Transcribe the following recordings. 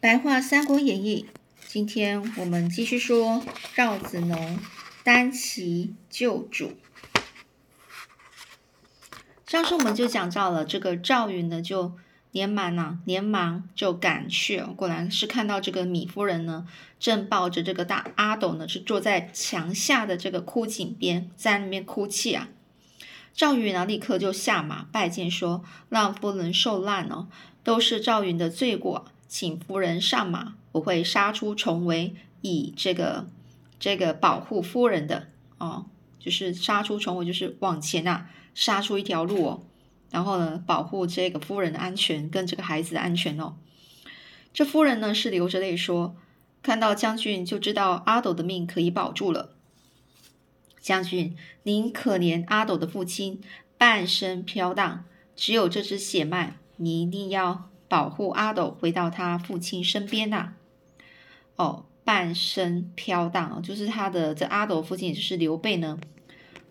白话《三国演义》，今天我们继续说赵子龙单骑救主。上次我们就讲到了这个赵云呢，就连忙啊，连忙就赶去果然，是看到这个米夫人呢，正抱着这个大阿斗呢，是坐在墙下的这个枯井边，在那边哭泣啊。赵云呢，立刻就下马拜见，说：“让夫人受难哦，都是赵云的罪过，请夫人上马，我会杀出重围，以这个这个保护夫人的哦，就是杀出重围，就是往前啊，杀出一条路哦，然后呢，保护这个夫人的安全跟这个孩子的安全哦。这夫人呢，是流着泪说：看到将军就知道阿斗的命可以保住了。”将军，您可怜阿斗的父亲，半生飘荡，只有这支血脉，你一定要保护阿斗回到他父亲身边呐。哦，半生飘荡，就是他的这阿斗父亲，也就是刘备呢，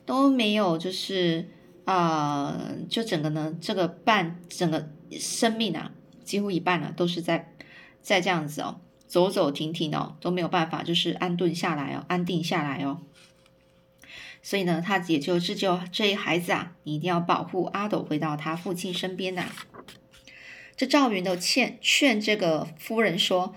都没有，就是啊，就整个呢，这个半整个生命啊，几乎一半呢，都是在在这样子哦，走走停停哦，都没有办法，就是安顿下来哦，安定下来哦。所以呢，他也就这就这一孩子啊，你一定要保护阿斗回到他父亲身边呐。这赵云都劝劝这个夫人说：“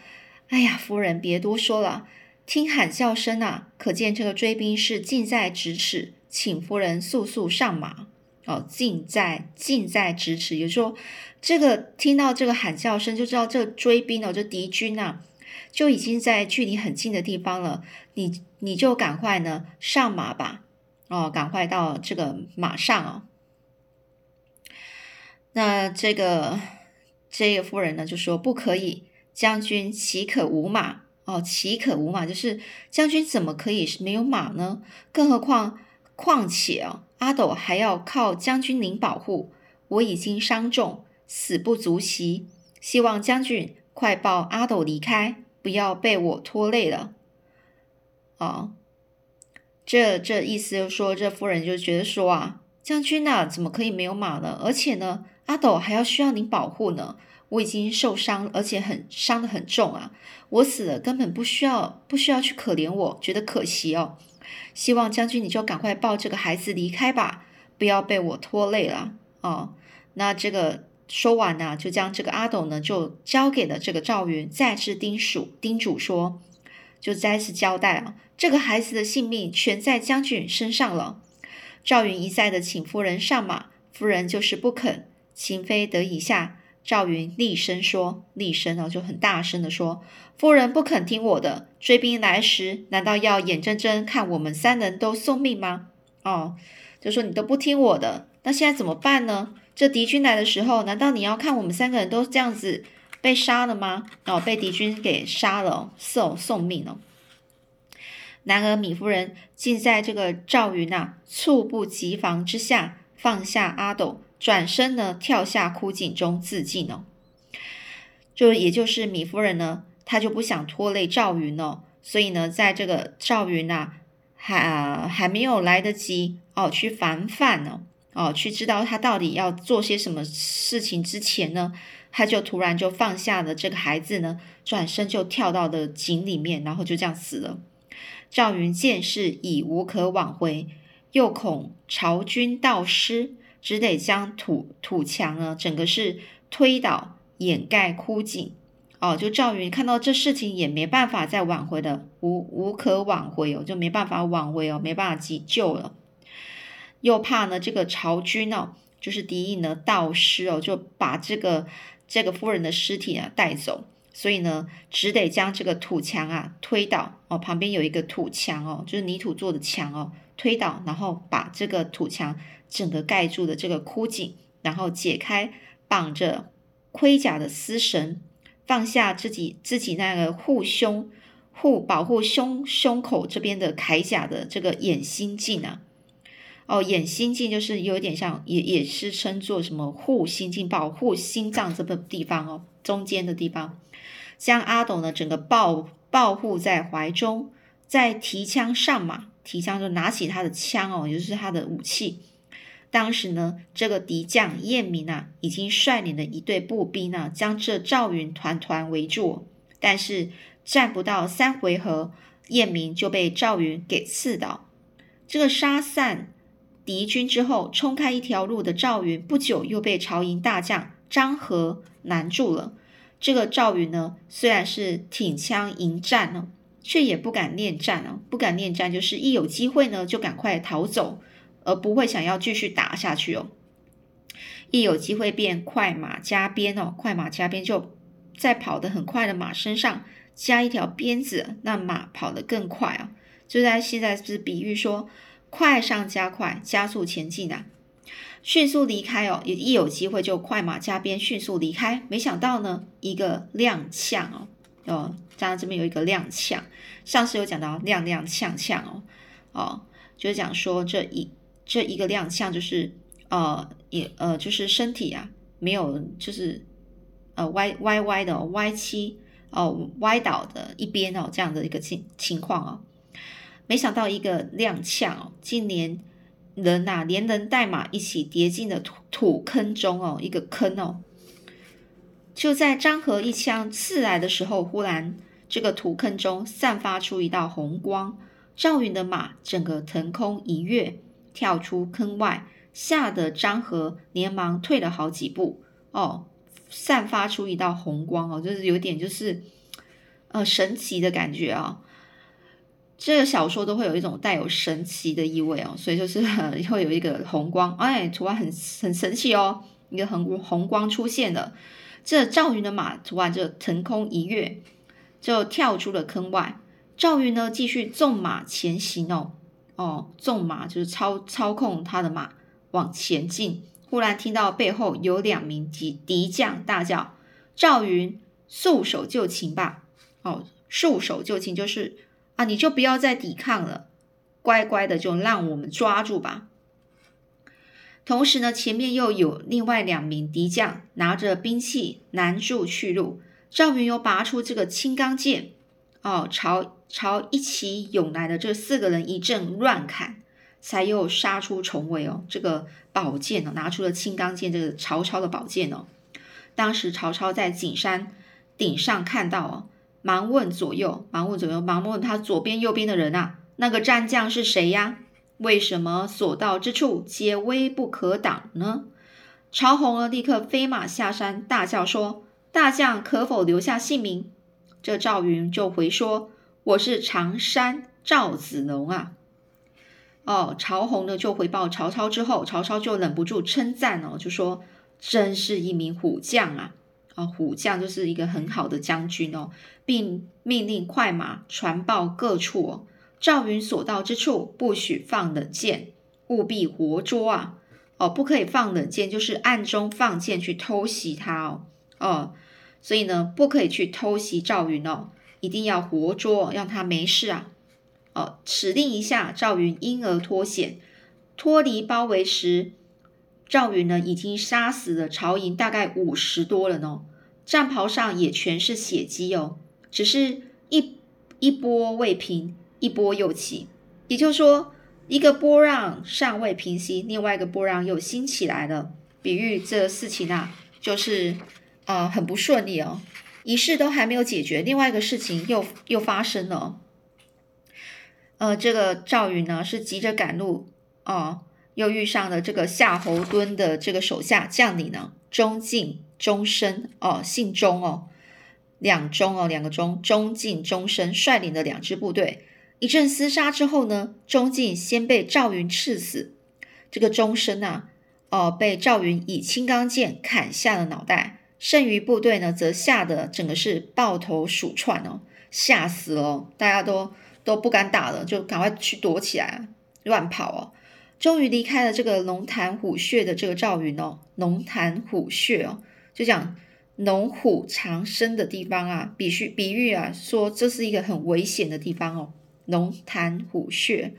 哎呀，夫人别多说了，听喊叫声啊，可见这个追兵是近在咫尺，请夫人速速上马哦，近在近在咫尺，也就是说，这个听到这个喊叫声就知道这追兵哦，这敌军呐，就已经在距离很近的地方了，你你就赶快呢上马吧。”哦，赶快到这个马上哦。那这个这个夫人呢，就说不可以，将军岂可无马？哦，岂可无马？就是将军怎么可以没有马呢？更何况，况且啊，阿斗还要靠将军您保护。我已经伤重，死不足惜，希望将军快抱阿斗离开，不要被我拖累了。哦。这这意思就说，这夫人就觉得说啊，将军呐，怎么可以没有马呢？而且呢，阿斗还要需要您保护呢。我已经受伤，而且很伤得很重啊。我死了根本不需要不需要去可怜我，觉得可惜哦。希望将军你就赶快抱这个孩子离开吧，不要被我拖累了哦。那这个说完呢，就将这个阿斗呢就交给了这个赵云，再次叮嘱叮嘱说。就再次交代啊，这个孩子的性命全在将军身上了。赵云一再的请夫人上马，夫人就是不肯。秦妃得以下，赵云厉声说：“厉声哦，就很大声的说，夫人不肯听我的。追兵来时，难道要眼睁睁看我们三人都送命吗？哦，就说你都不听我的，那现在怎么办呢？这敌军来的时候，难道你要看我们三个人都这样子？”被杀了吗？哦，被敌军给杀了，送送命了。然而米夫人竟在这个赵云呐猝不及防之下放下阿斗，转身呢跳下枯井中自尽了。就也就是米夫人呢，她就不想拖累赵云了，所以呢，在这个赵云呐还还没有来得及哦去防范呢，哦去知道他到底要做些什么事情之前呢。他就突然就放下了这个孩子呢，转身就跳到了井里面，然后就这样死了。赵云见势已无可挽回，又恐曹军到失，只得将土土墙呢整个是推倒，掩盖枯井。哦，就赵云看到这事情也没办法再挽回的，无无可挽回哦，就没办法挽回哦，没办法急救了。又怕呢这个曹军哦，就是敌意呢盗失哦，就把这个。这个夫人的尸体啊带走，所以呢，只得将这个土墙啊推倒哦，旁边有一个土墙哦，就是泥土做的墙哦，推倒，然后把这个土墙整个盖住的这个枯井，然后解开绑着盔甲的丝绳，放下自己自己那个护胸护保护胸胸口这边的铠甲的这个眼心镜啊。哦，眼心镜就是有点像，也也是称作什么护心镜，保护心脏这个地方哦，中间的地方，将阿斗呢整个抱抱护在怀中，再提枪上马，提枪就拿起他的枪哦，也就是他的武器。当时呢，这个敌将燕明啊，已经率领了一队步兵呢，将这赵云团团围住但是战不到三回合，燕明就被赵云给刺倒。这个杀散敌军之后，冲开一条路的赵云，不久又被曹营大将张合拦住了。这个赵云呢，虽然是挺枪迎战呢，却也不敢恋战啊，不敢恋战，就是一有机会呢，就赶快逃走，而不会想要继续打下去哦。一有机会便快马加鞭哦，快马加鞭就在跑得很快的马身上加一条鞭子，那马跑得更快啊。就在现在是比喻说，快上加快，加速前进啊，迅速离开哦，也一有机会就快马加鞭迅速离开。没想到呢，一个踉跄哦，哦，当然这边有一个踉跄，上次有讲到踉踉跄跄哦，哦，就是讲说这一这一个踉跄就是呃也呃就是身体啊没有就是呃歪歪歪的歪七哦歪倒的一边哦这样的一个情情况哦。没想到一个踉跄哦，竟连人呐，连人带马一起跌进了土土坑中哦，一个坑哦。就在张合一枪刺来的时候，忽然这个土坑中散发出一道红光，赵云的马整个腾空一跃，跳出坑外，吓得张合连忙退了好几步哦。散发出一道红光哦，就是有点就是呃神奇的感觉啊。这个小说都会有一种带有神奇的意味哦，所以就是 会有一个红光，哎，突然很很神奇哦，一个红红光出现了。这赵云的马突然就腾空一跃，就跳出了坑外。赵云呢，继续纵马前行哦，哦，纵马就是操操控他的马往前进。忽然听到背后有两名敌敌将大叫：“赵云，束手就擒吧！”哦，束手就擒就是。啊，你就不要再抵抗了，乖乖的就让我们抓住吧。同时呢，前面又有另外两名敌将拿着兵器拦住去路。赵云又拔出这个青钢剑，哦，朝朝一起涌来的这四个人一阵乱砍，才又杀出重围哦。这个宝剑呢，拿出了青钢剑，这个曹操的宝剑哦。当时曹操在景山顶上看到哦。忙问左右，忙问左右，忙问他左边、右边的人啊，那个战将是谁呀？为什么所到之处皆危不可挡呢？曹洪呢，立刻飞马下山，大叫说：“大将可否留下姓名？”这赵云就回说：“我是常山赵子龙啊。”哦，曹洪呢就回报曹操之后，曹操就忍不住称赞哦，就说：“真是一名虎将啊！”啊，虎将就是一个很好的将军哦，并命令快马传报各处哦，赵云所到之处不许放冷箭，务必活捉啊！哦，不可以放冷箭，就是暗中放箭去偷袭他哦。哦，所以呢，不可以去偷袭赵云哦，一定要活捉，让他没事啊！哦，指令一下，赵云因而脱险，脱离包围时。赵云呢，已经杀死了曹营大概五十多人哦，战袍上也全是血迹哦，只是一一波未平，一波又起，也就是说，一个波浪尚未平息，另外一个波浪又兴起来了。比喻这事情啊，就是啊很不顺利哦，一事都还没有解决，另外一个事情又又发生了。呃，这个赵云呢，是急着赶路哦。又遇上了这个夏侯惇的这个手下将领呢，钟敬、钟声哦，姓钟哦，两钟哦，两个钟，钟敬、钟声率领的两支部队，一阵厮杀之后呢，钟敬先被赵云刺死，这个钟声啊，哦，被赵云以青钢剑砍下了脑袋，剩余部队呢，则吓得整个是抱头鼠窜哦，吓死了，大家都都不敢打了，就赶快去躲起来，乱跑哦。终于离开了这个龙潭虎穴的这个赵云哦，龙潭虎穴哦，就讲龙虎藏身的地方啊，比喻比喻啊，说这是一个很危险的地方哦，龙潭虎穴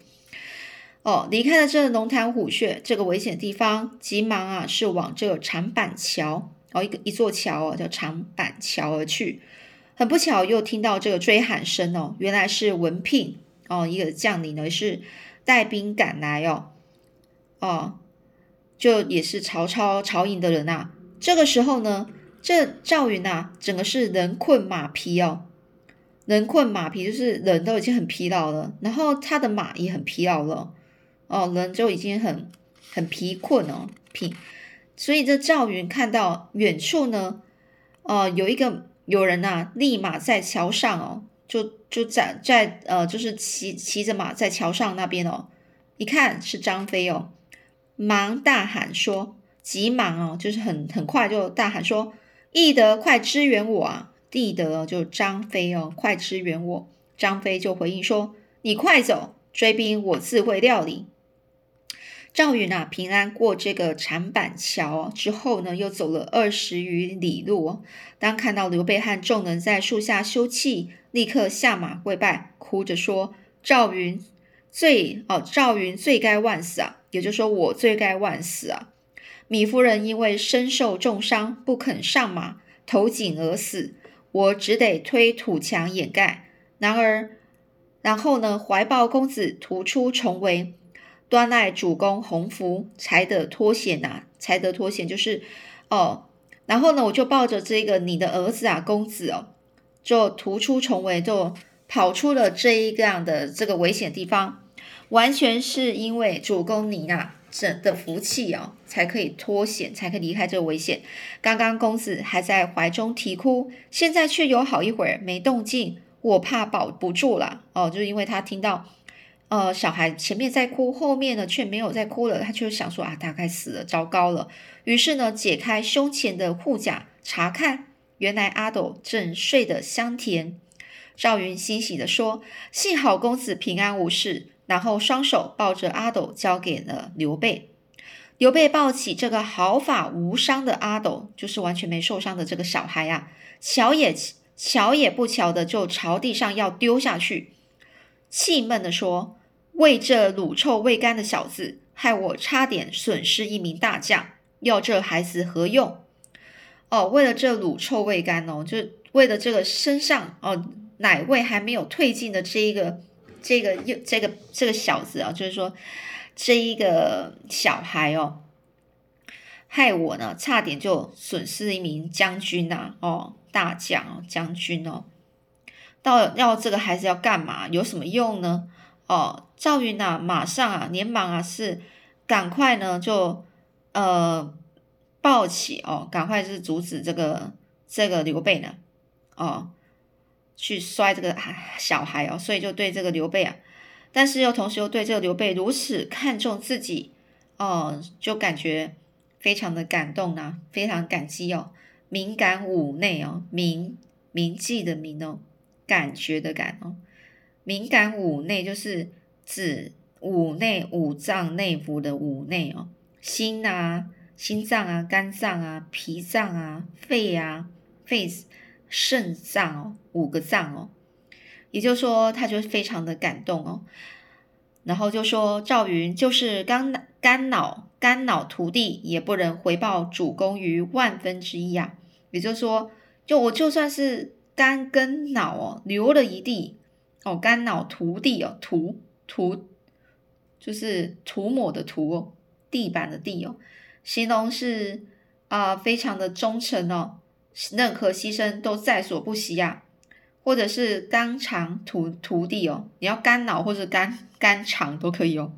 哦，离开了这龙潭虎穴这个危险地方，急忙啊是往这个长板桥哦，一个一座桥哦，叫长板桥而去，很不巧又听到这个追喊声哦，原来是文聘哦，一个将领呢是带兵赶来哦。哦，就也是曹操曹营的人呐。这个时候呢，这赵云呐，整个是人困马疲哦，人困马疲，就是人都已经很疲劳了，然后他的马也很疲劳了，哦，人就已经很很疲困哦，疲。所以这赵云看到远处呢，呃，有一个有人呐，立马在桥上哦，就就在在呃，就是骑骑着马在桥上那边哦，一看是张飞哦，忙大喊说：“急忙哦，就是很很快就大喊说：‘翼德，快支援我啊！’翼德就张飞哦，快支援我。”张飞就回应说：“你快走，追兵我自会料理。”赵云啊，平安过这个长板桥之后呢，又走了二十余里路。当看到刘备和众人在树下休憩，立刻下马跪拜，哭着说：“赵云罪哦，赵云罪该万死啊！也就是说，我罪该万死啊！米夫人因为身受重伤，不肯上马，投井而死，我只得推土墙掩盖。然而，然后呢，怀抱公子突出重围。”端赖主公洪福，才得脱险呐！才得脱险，就是哦。然后呢，我就抱着这个你的儿子啊，公子哦，就突出重围，就跑出了这一个样的这个危险地方。完全是因为主公你啊这的福气哦，才可以脱险，才可以离开这个危险。刚刚公子还在怀中啼哭，现在却有好一会儿没动静，我怕保不住了哦，就是因为他听到。呃，小孩前面在哭，后面呢却没有在哭了，他就想说啊，大概死了，糟糕了。于是呢，解开胸前的护甲查看，原来阿斗正睡得香甜。赵云欣喜地说：“幸好公子平安无事。”然后双手抱着阿斗交给了刘备。刘备抱起这个毫发无伤的阿斗，就是完全没受伤的这个小孩啊，瞧也瞧也不瞧的就朝地上要丢下去，气闷地说。为这卤臭未干的小子，害我差点损失一名大将，要这孩子何用？哦，为了这卤臭未干哦，就为了这个身上哦奶味还没有退尽的这一个这个又这个这个小子啊，就是说这一个小孩哦，害我呢差点就损失一名将军呐哦大将哦将军哦，到要这个孩子要干嘛？有什么用呢？哦，赵云呐，马上啊，连忙啊，是赶快呢，就呃抱起哦，赶快是阻止这个这个刘备呢，哦，去摔这个小孩哦，所以就对这个刘备啊，但是又同时又对这个刘备如此看重自己哦，就感觉非常的感动呐，非常感激哦，敏感五内哦，铭铭记的铭哦，感觉的感哦。敏感五内就是指五内五脏内腑的五内哦，心啊、心脏啊、肝脏啊、脾脏啊、肺啊、肺、肾脏哦，五个脏哦。也就是说，他就非常的感动哦。然后就说赵云就是肝肝脑肝脑涂地，也不能回报主公于万分之一啊。也就是说，就我就算是肝跟脑哦，流了一地。哦，肝脑涂地哦，涂涂就是涂抹的涂哦，地板的地哦，形容是啊，非常的忠诚哦，任何牺牲都在所不惜呀，或者是肝肠涂涂地哦，你要肝脑或者肝肝肠都可以哦，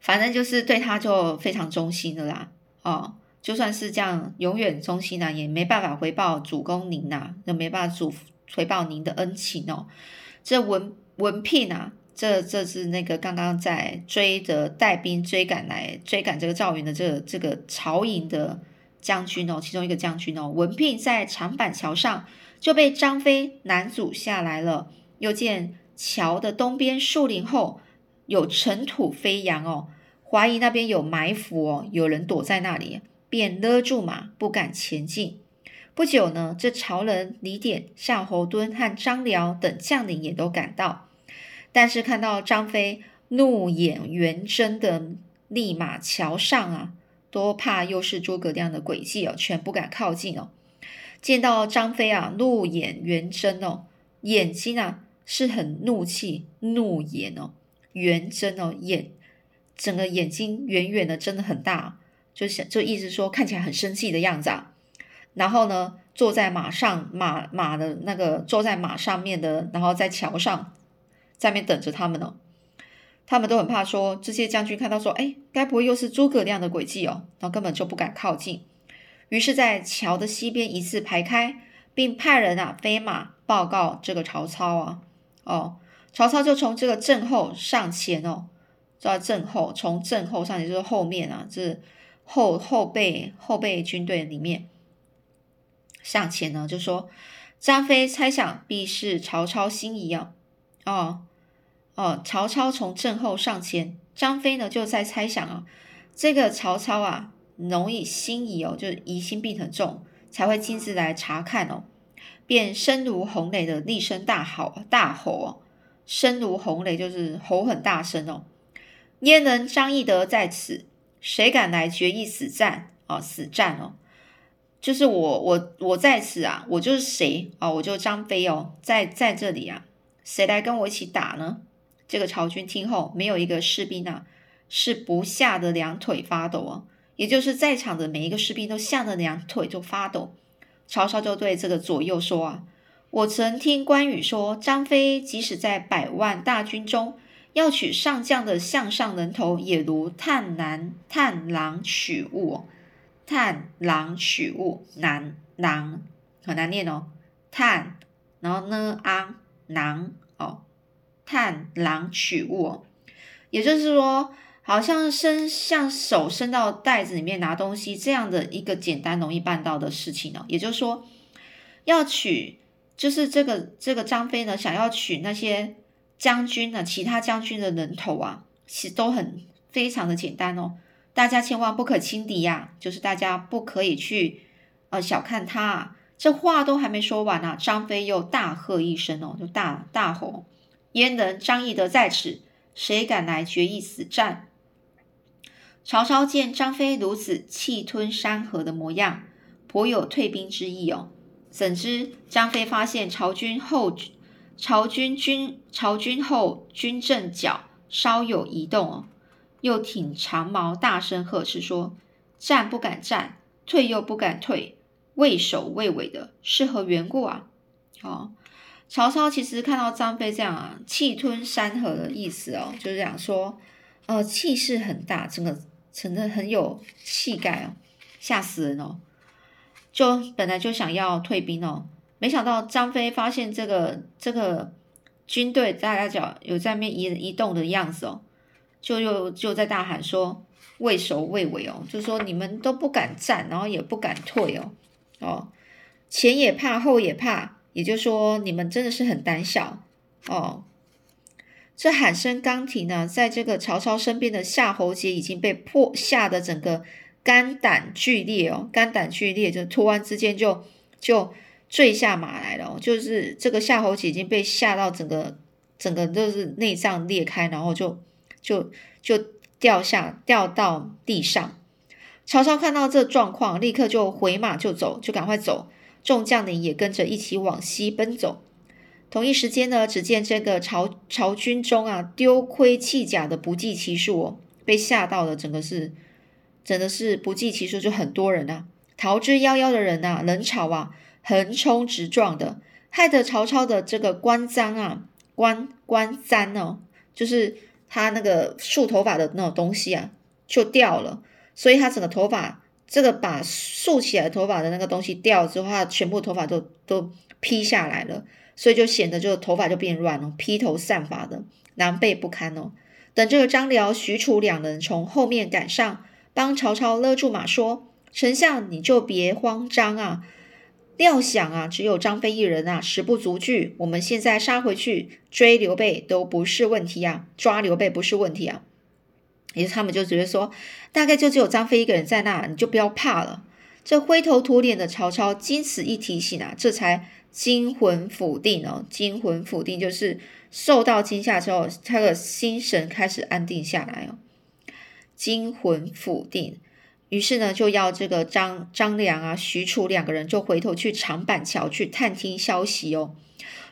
反正就是对他就非常忠心的啦，哦，就算是这样永远忠心呐，也没办法回报主公您呐，就没办法主。回报您的恩情哦，这文文聘啊，这这是那个刚刚在追着带兵追赶来追赶这个赵云的这这个曹营的将军哦，其中一个将军哦，文聘在长板桥上就被张飞拦阻下来了。又见桥的东边树林后有尘土飞扬哦，怀疑那边有埋伏哦，有人躲在那里，便勒住马，不敢前进。不久呢，这曹仁、李典、夏侯惇和张辽等将领也都赶到，但是看到张飞怒眼圆睁的立马桥上啊，多怕又是诸葛亮的诡计哦，全不敢靠近哦。见到张飞啊，怒眼圆睁哦，眼睛啊是很怒气，怒眼哦，圆睁哦，眼整个眼睛圆圆的，真的很大，就想就意思说看起来很生气的样子啊。然后呢，坐在马上马马的那个坐在马上面的，然后在桥上在那边等着他们呢。他们都很怕说这些将军看到说，哎，该不会又是诸葛亮的诡计哦？然后根本就不敢靠近。于是，在桥的西边一字排开，并派人啊飞马报告这个曹操啊。哦，曹操就从这个阵后上前哦，在阵后从阵后上前就是后面啊，这后后背后背军队里面上前呢，就说张飞猜想必是曹操心仪啊。哦哦，曹操从阵后上前，张飞呢就在猜想啊，这个曹操啊。容易心疑哦，就是疑心病很重，才会亲自来查看哦。便声如洪雷的厉声大吼大吼哦，声如洪雷就是吼很大声哦。焉能张翼德在此，谁敢来决一死战啊？死战哦，就是我我我在此啊，我就是谁啊？我就张飞哦，在在这里啊，谁来跟我一起打呢？这个曹军听后，没有一个士兵啊是不吓得两腿发抖哦。也就是在场的每一个士兵都吓得两腿就发抖。曹操就对这个左右说：“啊，我曾听关羽说，张飞即使在百万大军中，要取上将的项上人头，也如探囊探囊取物。探囊取物，难囊很难念哦。探，然后呢昂囊，探囊取物，也就是说。”好像伸像手伸到袋子里面拿东西这样的一个简单容易办到的事情呢，也就是说，要取就是这个这个张飞呢，想要取那些将军呢，其他将军的人头啊，其实都很非常的简单哦。大家千万不可轻敌呀，就是大家不可以去呃小看他。啊。这话都还没说完呢，张飞又大喝一声哦，就大大吼：“焉能张翼德在此，谁敢来决一死战？”曹操见张飞如此气吞山河的模样，颇有退兵之意哦。怎知张飞发现曹军后，曹军军曹军后军阵脚稍有移动哦，又挺长矛，大声呵斥说：“战不敢战，退又不敢退，畏首畏尾的，是何缘故啊？”哦，曹操其实看到张飞这样啊，气吞山河的意思哦，就是讲说，呃，气势很大，整个。真的很有气概哦，吓死人哦！就本来就想要退兵哦，没想到张飞发现这个这个军队大家脚有在面移移动的样子哦，就又就在大喊说畏首畏尾哦，就说你们都不敢战，然后也不敢退哦哦，前也怕后也怕，也就是说你们真的是很胆小哦。这喊声刚停呢，在这个曹操身边的夏侯杰已经被迫吓得整个肝胆俱裂哦，肝胆俱裂，就突然之间就就坠下马来了哦，就是这个夏侯杰已经被吓到整个整个都是内脏裂开，然后就就就掉下掉到地上。曹操看到这状况，立刻就回马就走，就赶快走，众将领也跟着一起往西奔走。同一时间呢，只见这个曹曹军中啊，丢盔弃甲的不计其数哦，被吓到了，整个是真的是不计其数，就很多人啊，逃之夭夭的人呐，人潮啊，横冲直撞的，害得曹操的这个关张啊，关关簪哦，就是他那个束头发的那种东西啊，就掉了，所以他整个头发，这个把束起来头发的那个东西掉之后，他全部头发都都披下来了。所以就显得就头发就变乱了，披头散发的，狼狈不堪哦。等这个张辽、许褚两人从后面赶上，帮曹操勒住马，说：“丞相你就别慌张啊！料想啊，只有张飞一人啊，十不足惧。我们现在杀回去追刘备都不是问题啊，抓刘备不是问题啊。”也是他们就觉得说，大概就只有张飞一个人在那，你就不要怕了。这灰头土脸的曹操经此一提醒啊，这才。惊魂甫定哦，惊魂甫定就是受到惊吓之后，他的心神开始安定下来哦。惊魂甫定，于是呢，就要这个张张良啊、许褚两个人就回头去长板桥去探听消息哦。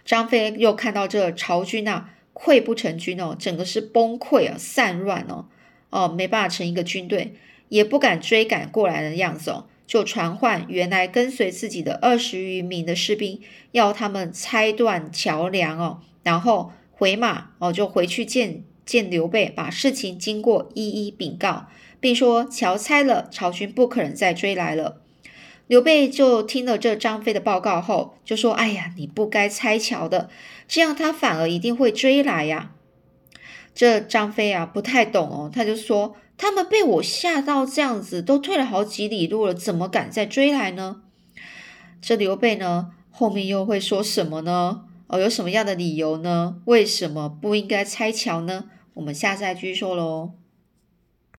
张飞又看到这曹军啊溃不成军哦，整个是崩溃啊，散乱哦，哦，没办法成一个军队，也不敢追赶过来的样子哦。就传唤原来跟随自己的二十余名的士兵，要他们拆断桥梁哦，然后回马哦，就回去见见刘备，把事情经过一一禀告，并说桥拆了，曹军不可能再追来了。刘备就听了这张飞的报告后，就说：“哎呀，你不该拆桥的，这样他反而一定会追来呀。”这张飞啊，不太懂哦，他就说：“他们被我吓到这样子，都退了好几里路了，怎么敢再追来呢？”这刘备呢，后面又会说什么呢？哦，有什么样的理由呢？为什么不应该拆桥呢？我们下次再继续说喽。